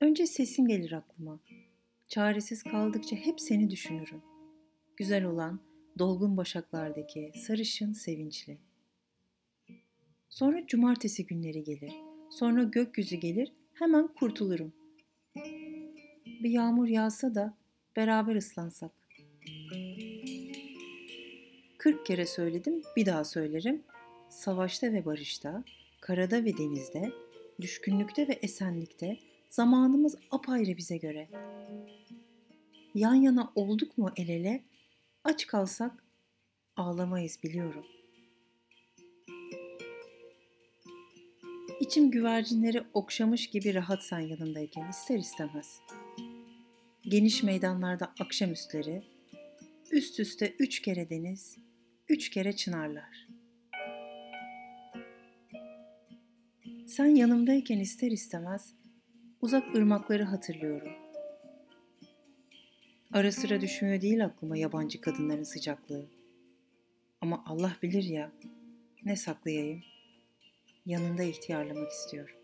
Önce sesin gelir aklıma. Çaresiz kaldıkça hep seni düşünürüm. Güzel olan dolgun başaklardaki sarışın sevinçli. Sonra cumartesi günleri gelir. Sonra gökyüzü gelir, hemen kurtulurum. Bir yağmur yağsa da beraber ıslansak. Kırk kere söyledim, bir daha söylerim. Savaşta ve barışta, karada ve denizde, düşkünlükte ve esenlikte zamanımız apayrı bize göre. Yan yana olduk mu el ele, aç kalsak ağlamayız biliyorum. İçim güvercinleri okşamış gibi rahat sen yanındayken ister istemez. Geniş meydanlarda akşamüstleri, üst üste üç kere deniz, üç kere çınarlar. Sen yanımdayken ister istemez uzak ırmakları hatırlıyorum. Ara sıra düşmüyor değil aklıma yabancı kadınların sıcaklığı. Ama Allah bilir ya, ne saklayayım, yanında ihtiyarlamak istiyorum.